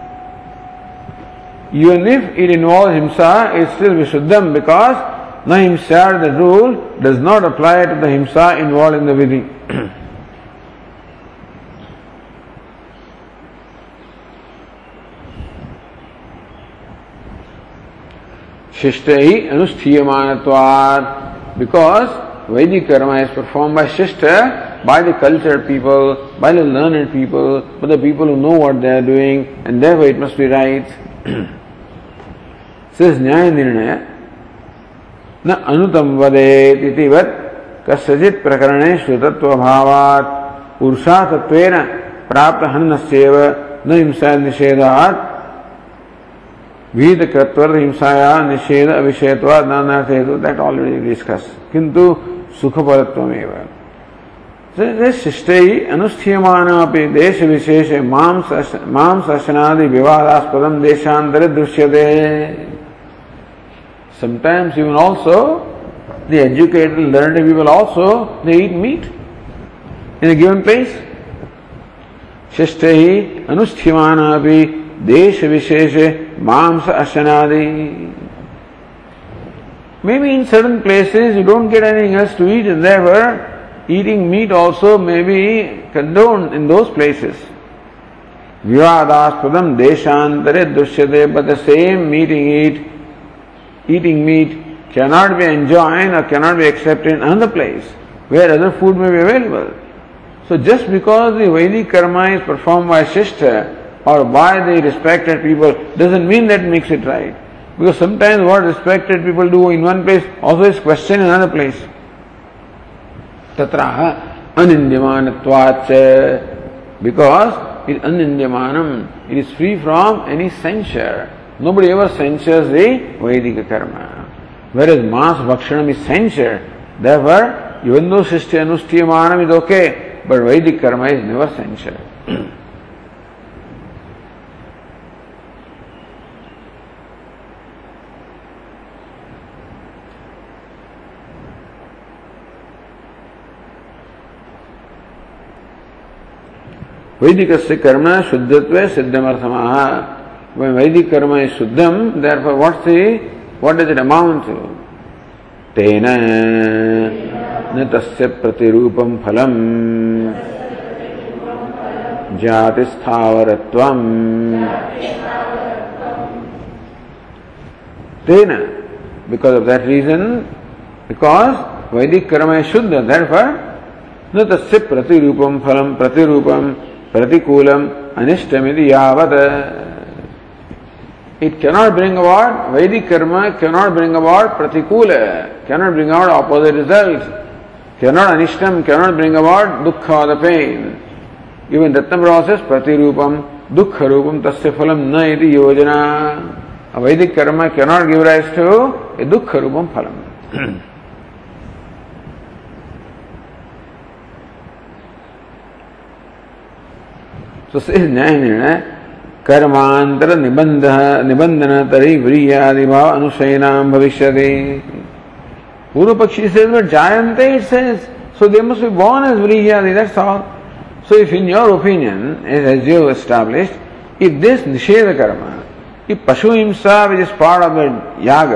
even if it involves himsa, it's still vishuddham because na himsa, the rule, does not apply to the himsa involved in the vidhi. Because Vedic karma is performed by Shishta, by the cultured people, by the learned people, by the people who know what they are doing and therefore it must be right. Says Nyaya Nirnaya, न अनुतम वदेत इतिवत् कस्यचित् प्रकरणे श्रुतत्वभावात्। पुरुषार्थत्वेन प्राप्त हन्नस्येव। न हिंसा निषेधात्। विहित कृत्वर हिंसाया निषेध अविषयत्वा नानार्थ हेतु that already discuss किंतु सुख परत्वमेव शिष्टै अनुष्ठीयमानमपि देश विशेष माँ सशनादि विवादास्पदम देशांतरे दृश्यते। Sometimes even also the educated learned people also they eat meat in a given place शिष्टै अनुष्ठीयमानमपि देश विशेष Mams Ashanadi. Maybe in certain places you don't get anything else to eat, and therefore eating meat also may be condoned in those places. Vivadaspadam deshantare dushyate, but the same meeting eat, eating meat cannot be enjoyed or cannot be accepted in another place where other food may be available. So just because the Vedic karma is performed by sister or by the respected people doesn't mean that makes it right. Because sometimes what respected people do in one place also is questioned in another place. Tatraha anindyamanatvacha because it is anindyamanam, it is free from any censure. Nobody ever censures the Vedic karma. Whereas mass bhakshanam is censured. Therefore, even though Sishti Anushtiyamanam is okay, but Vedic karma is never censured. वैदिक कर्म शुद्धत्व सिद्धमर्थमाह when Vedic karma is Shuddham, therefore what's the, what does it amount to? Tena न तस्य प्रतिरूपम फलम जाति स्थावरत्वम तेन because of that reason because Vedic karma is Shuddha therefore न तस्य प्रतिरूपम फलम प्रतिरूपम प्रतिकूलम अनिष्टमिति यावत It cannot bring about, Vedic karma cannot bring about pratikula, cannot bring about opposite results, cannot anishtam, cannot bring about dukkha, the pain. Even Ratnabhara says pratirupam, dukkha rupam, tasya phalam na iti yojana. A Vedic karma cannot give rise to a dukkha rupam phalam. so says Nyaya कर्मांतर निबंध, निबंधन, तरी व्रीय आदि भाव अनुशयनाम भविष्य पूर्व पक्षी से जायते so they must be born as vrihi that's all so if in your opinion is as you establish if this nishedha karma if pashu himsa which is part of the yaga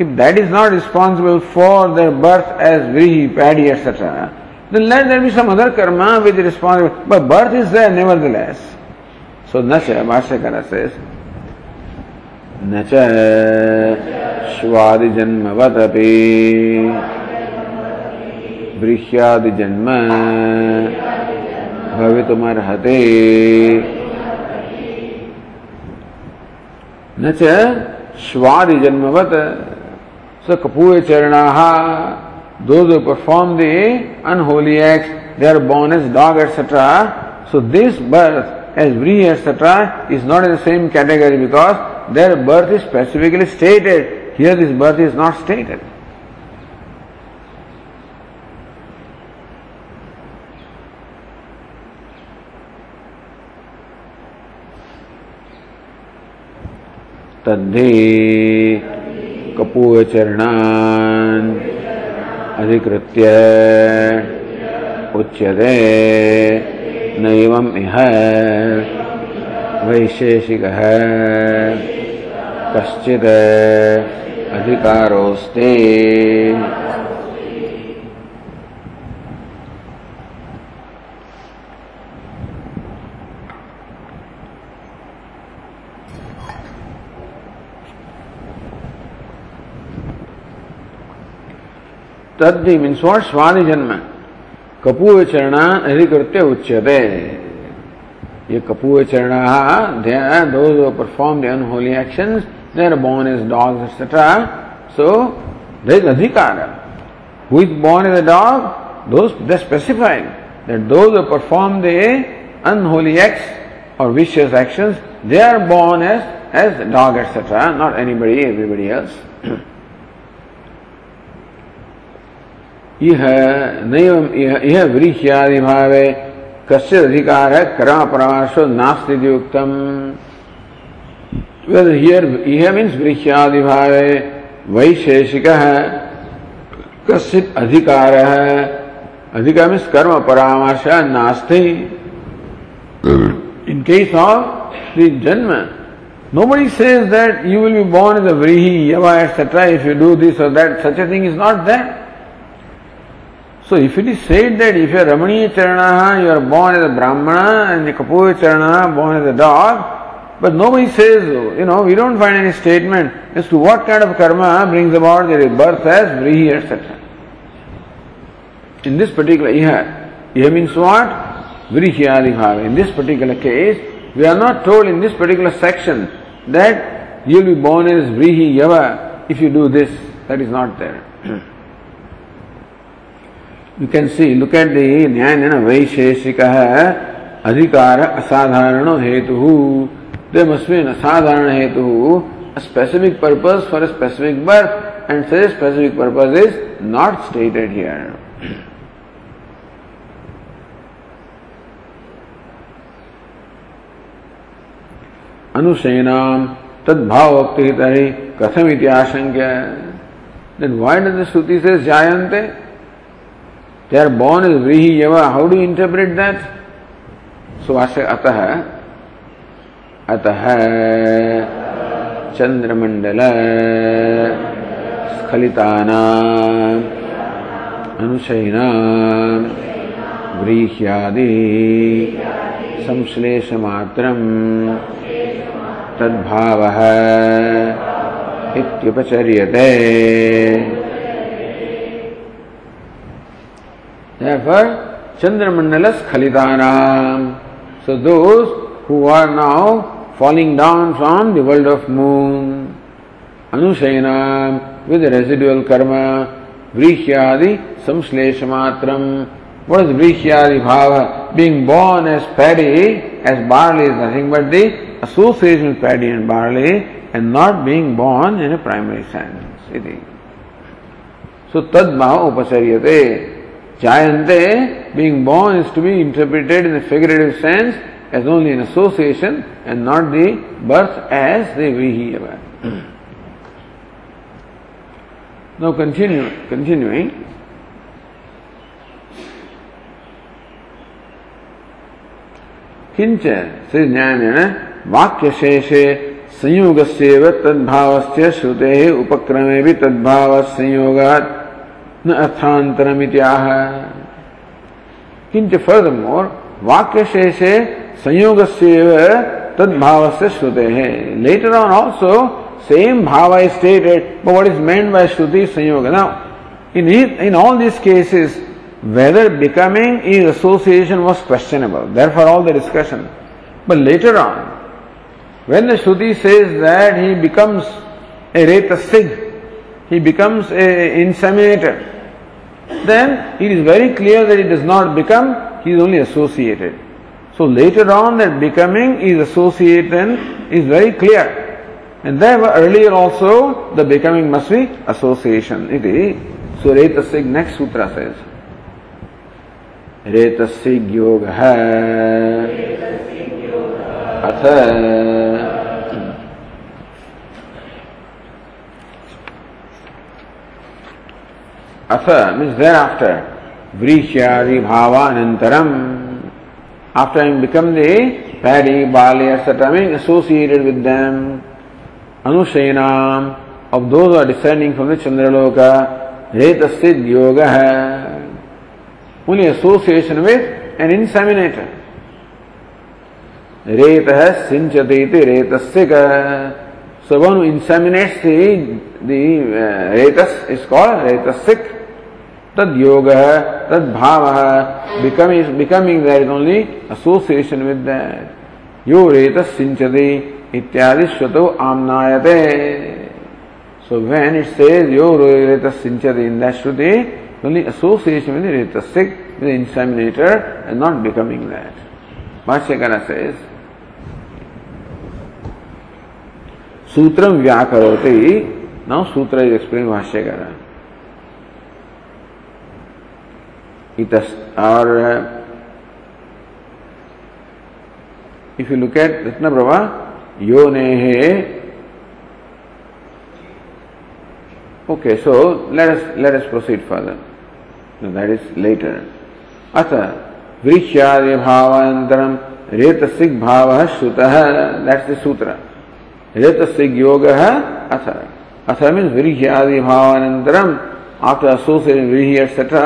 if that is not responsible for the birth as vrihi paddy etcetera Then let there be some other karma which is responsible. But birth is there nevertheless. So न भाष्यकर से न स्वादि जन्म we न च स कपूय चरण दो दो perform the unholy act they are born as dog etcetera so this birth as Vri, etc., is not in the same category because their birth is specifically stated. Here, this birth is not stated. तद्धि कपूयचरणान् अधिकृत्य उच्यते नैवम् इह वैशेषिकः। कश्चित् अधिकारोऽस्ति। तद्धि means what स्वादि जन्म कपूर चरणा अधिकृत्य उच्यते ये कपूर चरणा they are those who perform the unholy actions they are born as dogs etc so there is adhikara who is born as a dog those they specified that those who perform the unholy acts or vicious actions they are born as as dog etc not anybody everybody else इह नैव इह वृक्ष्यादि भावे है कर्म परामर्शो नास्ति इति उक्तम well here इह means वृक्ष्यादि भावे वैशेषिकः कस्य अधिकार है अधिकार मींस कर्म परामर्श नास्ति in case of the janma Nobody says that you will be born as a Vrihi, Yava, etc. if you do this or that. Such a thing is not there. So if it is said that if you are Ramaniya Charana, you are born as a Brahmana and the Kapoor Charana, born as a dog, but nobody says, you know, we don't find any statement as to what kind of karma brings about the birth as Vrihi, etc. In this particular Iha, Iha means what? Vrihyadibhava. In this particular case, we are not told in this particular section that you will be born as Vrihi Yava if you do this. That is not there. You can see look at the Nyaya Vaisheshika अधिकार असाधारण हेतु देमस्मिन असाधारण हेतु specific purpose for specific birth and such specific purpose is not stated here अनुशयना तद्भाव वक्त ही तरी कथम इतिहास देन वाइंड द श्रुति से जायंते They are born as Vrihi Yava. How do you interpret that? सुभाष्य अतः अतः चंद्रमंडल स्खलिताना अनुशयना व्रीह्यादि संश्लेषमात्रम् तद्भावः इत्युपचर्यते Therefore, Chandramandala Khalitanam. So those who are now falling down from the world of moon, Anushayana, with the residual karma, Vrikhyadi, Samsleshamatram. What is Vrikhyadi Bhava? Being born as paddy, as barley is nothing but the association with paddy and barley, and not being born in a primary sense. So tad bhava upacharyate. Jayante, being born is to be interpreted in a figurative sense as only an association and not the birth as the Vrihiyava. now continue, continuing. किंच श्री ज्ञानेन वाक्यशेषे संयोगस्येव तद्भावस्य श्रुतेः उपक्रमे भी तद्भाव संयोगात् न स्थानांतरम इत्याह। किंच फर्द मोर वाक्य शेषे संयोग से तद भाव से श्रुते है लेटर ऑन ऑल्सो सेम भाव I stated what is mean by shruti संयोग ना in in all this cases whether becoming in association was questionable therefore all the discussion but later on when the shruti says that he becomes a retasig he becomes a inseminated then it is very clear that it does not become, he is only associated. So later on that becoming is associated is very clear. And there earlier also the becoming must be association. It is. So Retasig next sutra says. Retasig yoga अथ अथ means then after वृश्यादि भावानंतरम after him become the paddy barley etcetera mean associated with them अनुशयनाम of those are descending from the Chandraloka रेत योग है उन association with N inseminator रेत है सिंचते थे रेत से का so the retas is call retas Yoga, tad bhava, becoming, becoming there is only association with that. Yo reta sinchati ityadi shvato amnayate. So when it says yo reta sinchati in that shruti, only association with the retasik, with the inseminator, and not becoming that. Bhashyakara says, Sutram Vyakaroti, now Sutra is explained Bhashyakara. इतस और if you look at Ratna Prabha, Yonehe. Okay, so let us let us proceed further. No, that is later. अतः वृक्षादि भावांतरम रेतसिक भाव श्रुत that's the सूत्र रेतसिक योग अथ अथ means वृक्षादि भावानंतरम after associating vrihi etcetera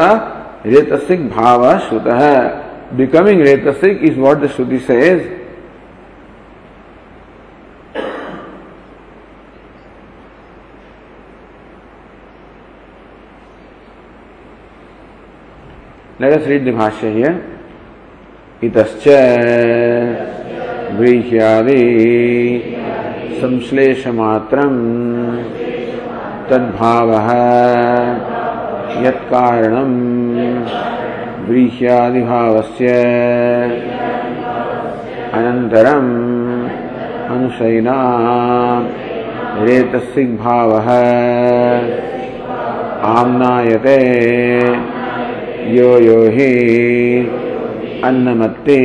What the Shruti says. Let us read the Bhashya here. इतश्च व्रीह्यादि संश्लेषमात्रम् तद्भावः यत्कारणम् व्रीह्यादिभावस्य अनन्तरम् अनुशयिना रेतसिग्भावः आम्नायते यो यो हि अन्नमत्ति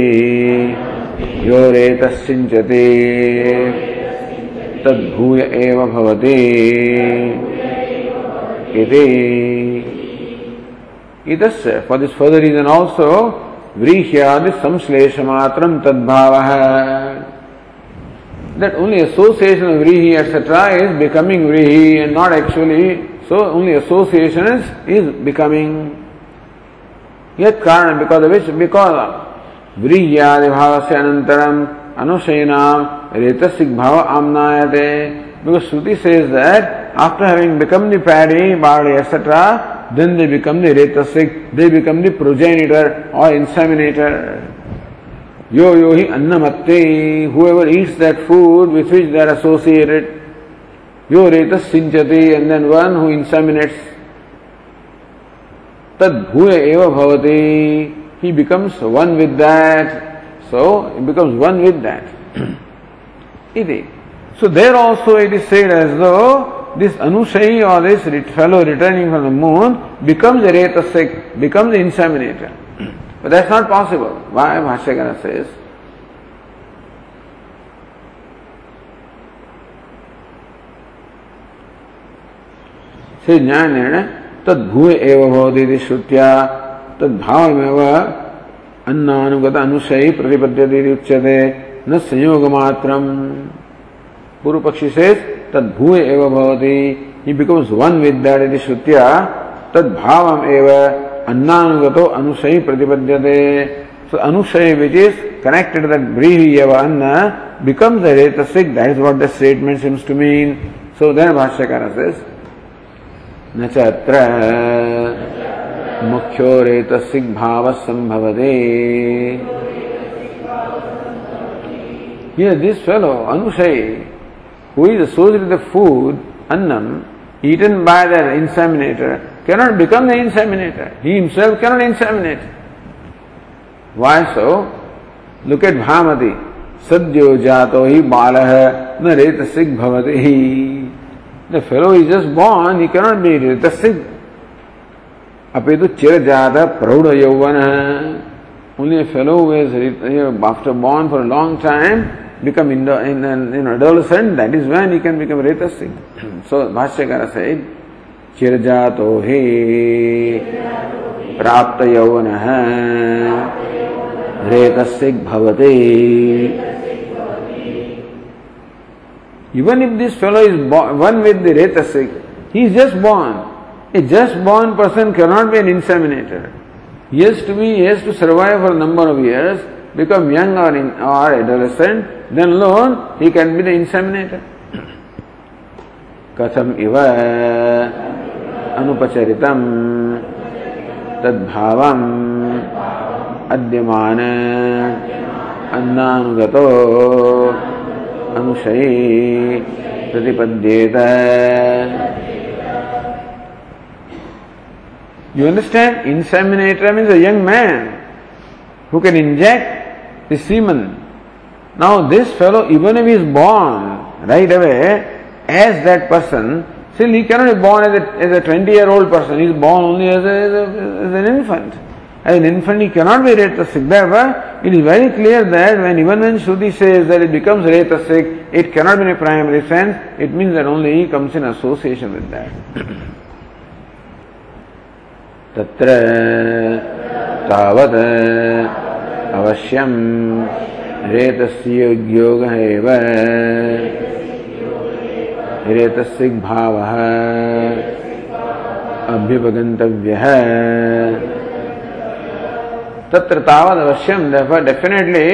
यो रेतस्सिञ्चति तद्भूय एव भवति इति इतस् for this further reason also व्रीह्यादि संश्लेष मात्र तद्भाव। That only association of vrihi etcetera is becoming vrihi and not actually so only association is is becoming यत कारण बिकॉज़ विच बिकॉज़ व्रीह्यादि भाव से अनंतरम अनुशयना रेतसिक भाव आमनायते। Because shruti says that after having become the paddy barley etcetera then they become the retasik, they become the progenitor or inseminator. Yo yo hi annamatte, whoever eats that food with which they are associated, yo retas sinchati, and then one who inseminates, tad bhuya eva bhavati, he becomes one with that, so he becomes one with that. Iti. So there also it is said as though this Anushayi or this fellow returning from the moon becomes a Retasik, becomes inseminator. But that's not possible. Why Bhashyakara says, से ज्ञानेन तद्भूय एव भवति श्रुत्या तद्भावमेव अन्नानुगत अनुशयी प्रतिपद्यते उच्यते न संयोग मात्रम पूर्व पक्षी से तद्भूय एव भवति he becomes one with that इति श्रुत्या तद्भावम एव अन्नानुगतो अनुशयी प्रतिपद्यते anushay which is connected to that brihi yava anna becomes a retasik that is what the statement seems to mean so then bhashyakara says न च अत्र मुख्यो रेतसिक भाव संभवते Here this fellow, Anushay, who is associated with the food, annam, eaten by the inseminator, cannot become the inseminator. He himself cannot inseminate. Why so? Look at Bhamati. Sadyo jato hi balah na retasik bhavati. The fellow is just born, he cannot be retasik. अपितु चिर जाता only a fellow who is after born for a long time become in, the, in an in adolescent, that is when he can become Retasik. so Bhashyakara said, Chirjato he प्राप्त यौवन रेतसिक bhavati. Even if this fellow is born, one with the retasik, he is just born. A just born person cannot be an inseminator. He has to be, he has to survive for a number of years, become young or, in, or adolescent, then alone he can be the inseminator. कथम इव अनुपचरितम तद्भावम अद्यमान अन्नानुगतो अनुशयी प्रतिपद्येत You understand? Inseminator means a young man who can inject the semen Now this fellow, even if he is born right away as that person, still he cannot be born as a, as a 20 year old person. He is born only as, a, as, a, as an infant. As an infant he cannot be retasik. Therefore, it is very clear that when even when Shruti says that it becomes retasik, it cannot be in a primary sense, it means that only he comes in association with that. तत्र तावत् अवश्यम रेत उद्योग रेत भाव अभ्युपगंत तत्र तावत अवश्यम definitely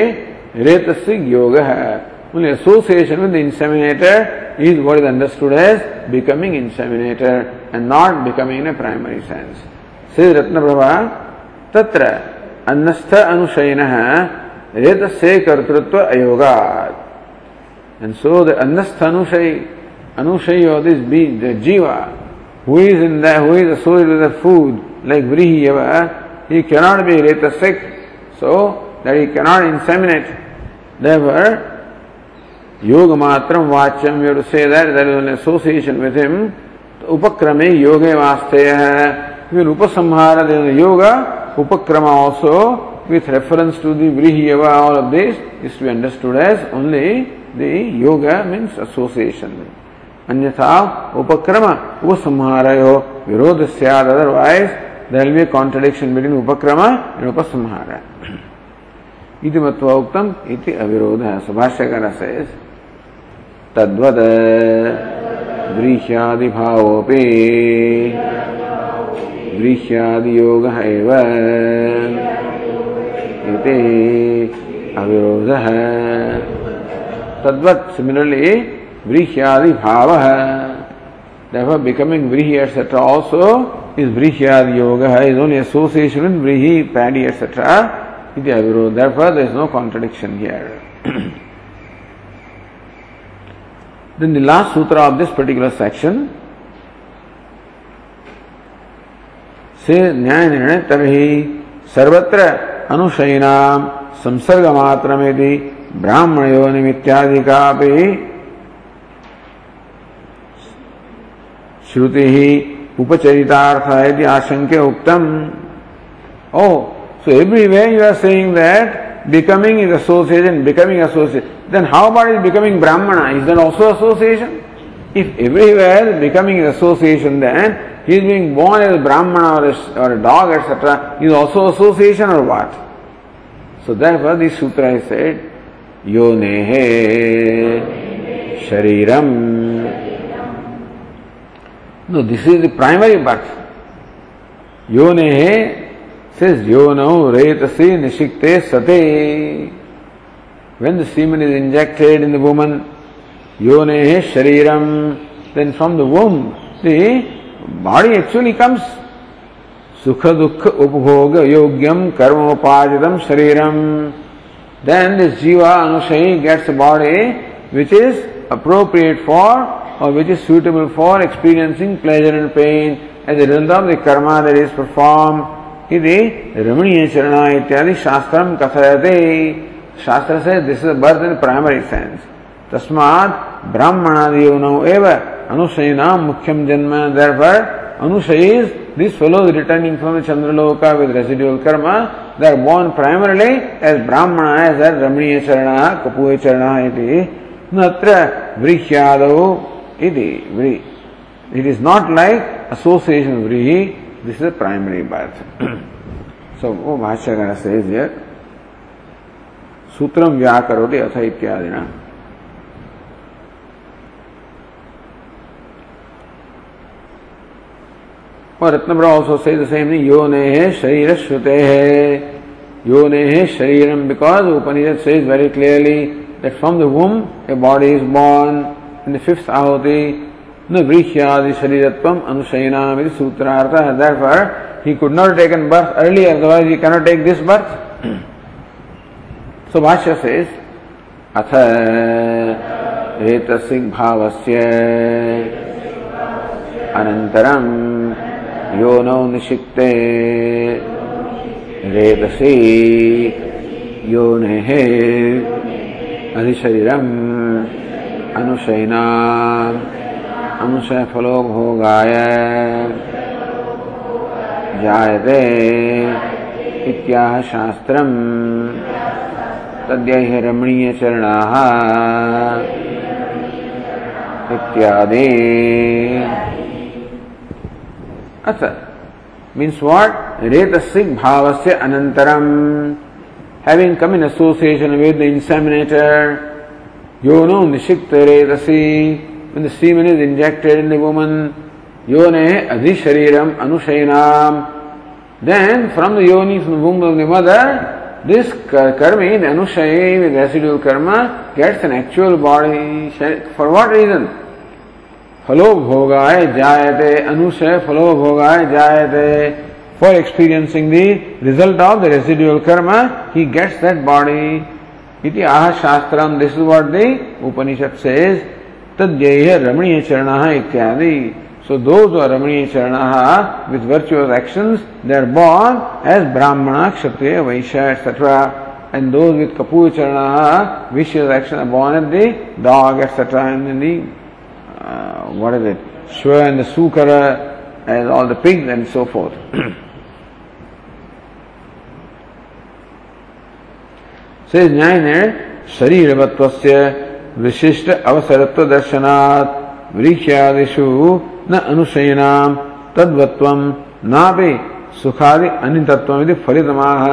रेतस्य योग। Association with inseminator is what is understood as becoming inseminator and not becoming in a primary sense Shri Ratnaprabha तत्र अन्नस्थ अनुशयिनः Reta se kartrutva ayogat. And so the anastha anushay, anushay of this being, the jiva, who is in that, who is associated with the food, like vrihi yava, he cannot be retasik, so that he cannot inseminate. Therefore, yoga matram vachyam, you have to say that, there is an association with him. Upakrame yoga vasteya. Even upasamhara, there is a yoga, upakrama also, with reference to the Vrihyava, all of this is to be understood as only the yoga means association. Anyatha upakrama upasamharayo virodha syad, otherwise there will be a contradiction between upakrama and upasamhara. इति मत्वा उक्तम इति अविरोधः सुभाष्यकर says तद्वद व्रीह्यादिभावोऽपि व्रीह्यादियोगः एव इति अविरोधः तद्वत् similarly व्रीह्यादिभावः therefore becoming vrihi etc also is vrihyadi yoga is only association with vrihi paddy etc iti avirodha therefore there is no contradiction here then the last sutra of this particular section से न्याय निर्णय तभी सर्वत्र अनुशयिनाम संसर्ग मात्र में ब्राह्मण योनि इत्यादि का श्रुति ही उपचरितार्थ है आशंक्य उत्तम ओ so everywhere you are saying that becoming is association, becoming association. Then how about is becoming Brahmana? Is that also association? If everywhere becoming is association, then he is being born as a Brahmana or a, or a dog, etc. is also association or what? So therefore this sutra is said, Yonehe Shariram No, this is the primary birth. Yonehe says Yonau Retasi Nishikte Sate. When the semen is injected in the woman, Yonehe Shariram, then from the womb, the body actually comes. Sukha Dukha Upbhoga Yogyam Karmopaditam Shariram. Then this Jiva Anushayi gets a body which is appropriate for or which is suitable for experiencing pleasure and pain as a result of the karma that is performed. इति रमणीय चरण इत्यादि शास्त्र कथयते shastra says this birth in primary sense तस्मात् ब्राह्मणादियोनौ एव अनुशयिना मुख्यम जन्म therefore अनुशयीज this fellow is returning from the Chandraloka with residual karma, they are born primarily as Brahmana, as Ramaniya Charana, Kapuya Charana iti. Natra Vrihyadau iti It is not like association vrihi, this is a primary birth. so, वो भाष्यकार says here, सूत्रम व्याकरोति अथ इत्यादिना और रत्नप्रा also says the same thing, योने है शरीर श्रुते है योने है शरीरम because Upanishad says very clearly that from the womb a body is born in the fifth ahuti, न व्रीह्यादि शरीरत्वम अनुशयनाम इति सूत्रार्थ therefore he could not have taken birth earlier otherwise he cannot take this birth so bhashya says अथ एतसिग् भावस्य अनन्तरं योनौ निषिक्ते रेतसि योनेः अधिशरीरम् अनुशयना अनुशय फलो भोगाय जायते। इत्याह शास्त्रम्। तद्यैः रमणीयचरणाः। इत्यादि। Asat means what? Retasik bhavasya अनंतरम Having come in association with the inseminator, yono nishikta रेतसी When the semen is injected in the woman, yone adhishariram anushayinam. Then from the yoni, from the womb of the mother, this karmi, the anushayi with residual karma, gets an actual body. For what reason? फलो भोगाय जायते अनुशय फलो भोगाय जायते for experiencing the result of the residual karma, he gets that body. इति आह शास्त्रम this is what the Upanishad says तद्येह रमणीय चरण इत्यादि so those are रमणीय चरण with virtuous actions they are born as Brahmana Kshatriya Vaishya etcetera and those with kapur charana vicious action are born at the dog etc and in the uh, what is it? Shwa and the sukara and all the pigs and so forth. से न्याय ने शरीरवत्व विशिष्ट अवसरत्व दर्शनात् वृक्षादिषु न अनुशयनाम तद्वत्व नापि सुखादि अन्य तत्व फलितमाह।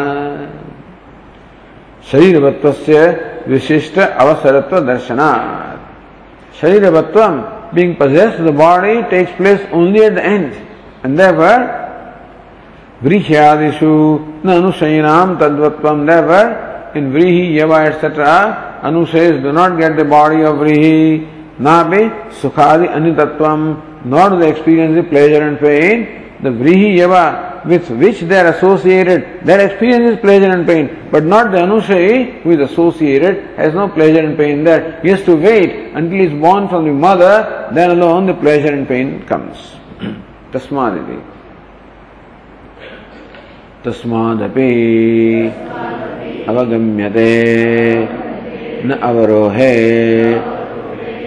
शरीरवत्व विशिष्ट अवसरत्व दर्शना शरीरवत्व being possessed the body takes place only at the end. And therefore vrihyadishu na anushayanam tadvatvam. Therefore in vrihi yava etc anusayas do not get the body of vrihi na be sukhadi anitatvam. Nor do they experience the pleasure and pain. The vrihi yava with which they are associated, their experience is pleasure and pain. But not the Anushayi who is associated has no pleasure and pain there. He has to wait until he is born from the mother, then alone the pleasure and pain comes. Tasmaditi. तस्मादपि अवगम्यते न अवरोहे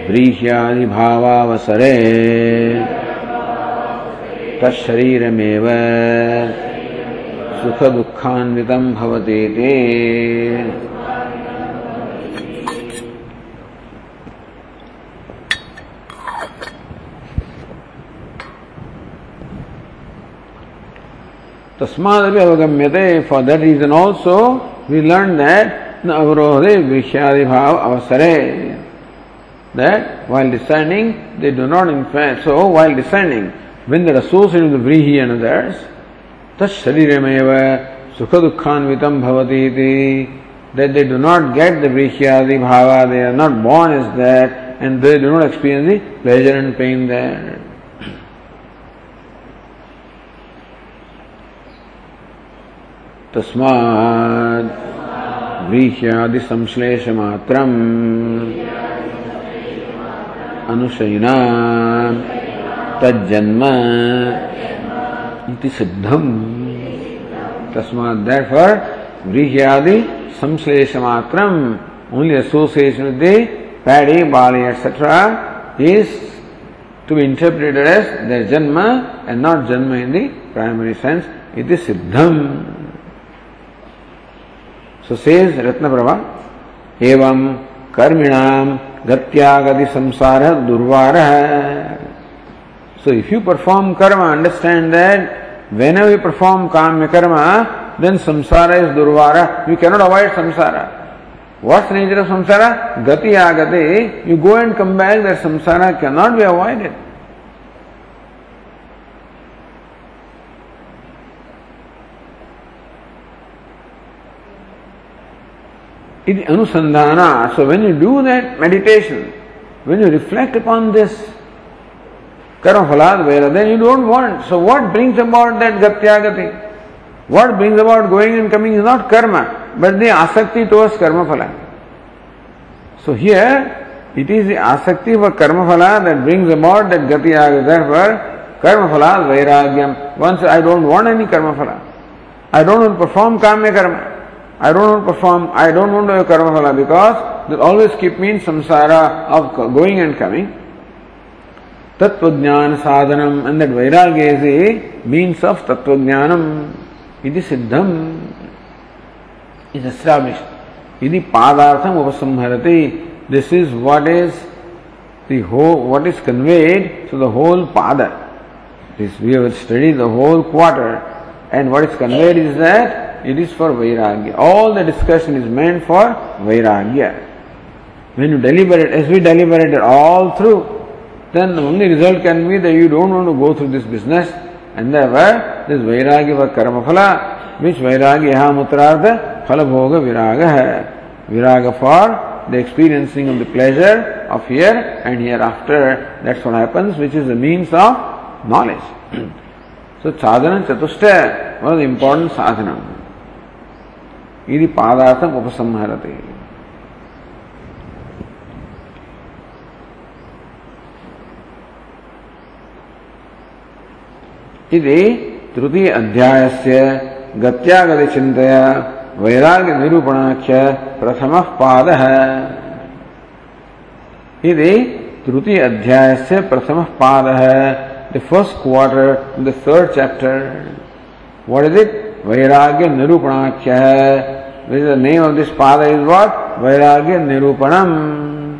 व्रीह्यादिभावावसरे तत्शरीरमेव सुख दुखान्वितं भवतीति तस्मादपि अवगम्यते for that reason also we learn that न अवरोधे विषयादि भाव अवसरे। That while descending they do not in fact, so while when they're associated with vrihi and others, tashariremeva sukhadukhanvitam bhavati iti, that they do not get the vrihyadi bhava, they are not born as that, and they do not experience the pleasure and pain there. तस्मात् व्रीह्यादि संश्लेषमात्रम् अनुशयिना तज्जन्म इति सिद्धम तस्मात therefore व्रीह्यादि संश्लेष मात्रम association with the paddy, barley, etc. is to be interpreted as their janma and not janma in the primary sense. It is siddham. So says Ratnaprabha, एवं कर्मिणाम गत्यागति संसार दुर्वार है So if you perform karma, understand that whenever you perform kama karma, then samsara is durvara. You cannot avoid samsara. What's the nature of samsara? Gati agate. You go and come back, that samsara cannot be avoided. It anusandhana. So when you do that meditation, when you reflect upon this, Karma Veda, then you don't want. So what brings about that gatyagati? What brings about going and coming is not karma, but the asakti towards karma phala. So here, it is the asakti for karma phala that brings about that gati agati. Therefore, karma phala vairagyam. Once I don't want any karma phala. I don't want to perform kama karma. I don't want to perform, I don't want to have karma phala because that always keep me in samsara of going and coming. Tattvajnana sadhanam and that vairagya is a means of tattvajnanam. It is siddham. Is established. Idi padartham upasamharati. This is what is the whole, what is conveyed to the whole pada. This we have studied the whole quarter and what is conveyed is that it is for vairagya. All the discussion is meant for vairagya. When you deliberate, as we deliberated all through, then the only result can be that you don't want to go through this business and therefore this vairagya for karma phala, which vairagya yaha mutrartha phala bhoga viraga hai. Viraga for the experiencing of the pleasure of here and hereafter. That's what happens, which is the means of knowledge. so sadhana chatushta, the important sadhana. Idi padartham upasamharati. इति तृतीय अध्यायस्य गत्यागति चिंतया वैराग्य निरूपणाख्य प्रथम पाद। इति तृतीय अध्यायस्य प्रथम पाद the first quarter the third chapter what is it वैराग्य निरूपणाख्य the name of this pada is what? Vairagya Nirupanam.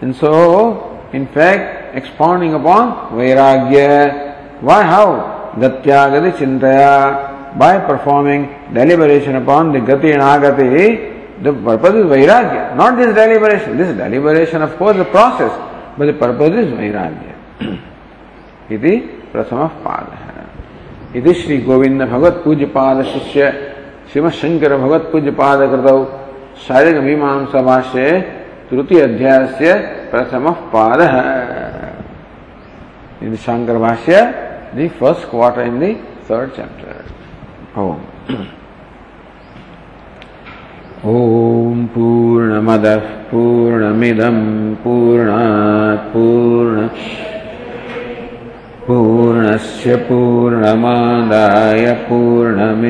And so, in fact, expounding upon Vairagya Why? How? Gatyagati Chintaya. By performing deliberation upon the Gati and Agati, the purpose is Vairagya. Not this deliberation. This deliberation, of course, the process, but the purpose is Vairagya. इति प्रथम पाद है इति श्री गोविंद भगवत पूज्य पाद शिष्य श्रीमद शंकर भगवत पूज्य पाद कृत शारीरिक मीमांसा भाष्य तृतीय अध्याय से प्रथम पाद in Shankara bhashya the first quarter in the third chapter ओम ॐ पूर्णमदः पूर्णमिदं पूर्णात् पूर्ण पूर्णस्य पूर्णमादाय पूर्णमेवावशिष्यते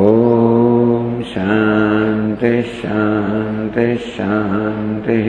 ॐ शान्तिः शान्तिः शान्तिः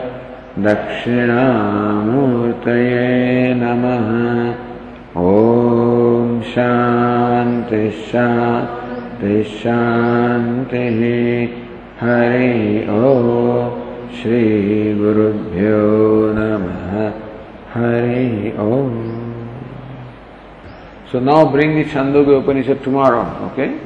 दक्षिणामूर्तये नमः ॐ शान्तिः शान्तिः हरि ओ श्रीगुरुभ्यो नमः Hari Om. So now bring the Chandogya Upanishad tomorrow, okay?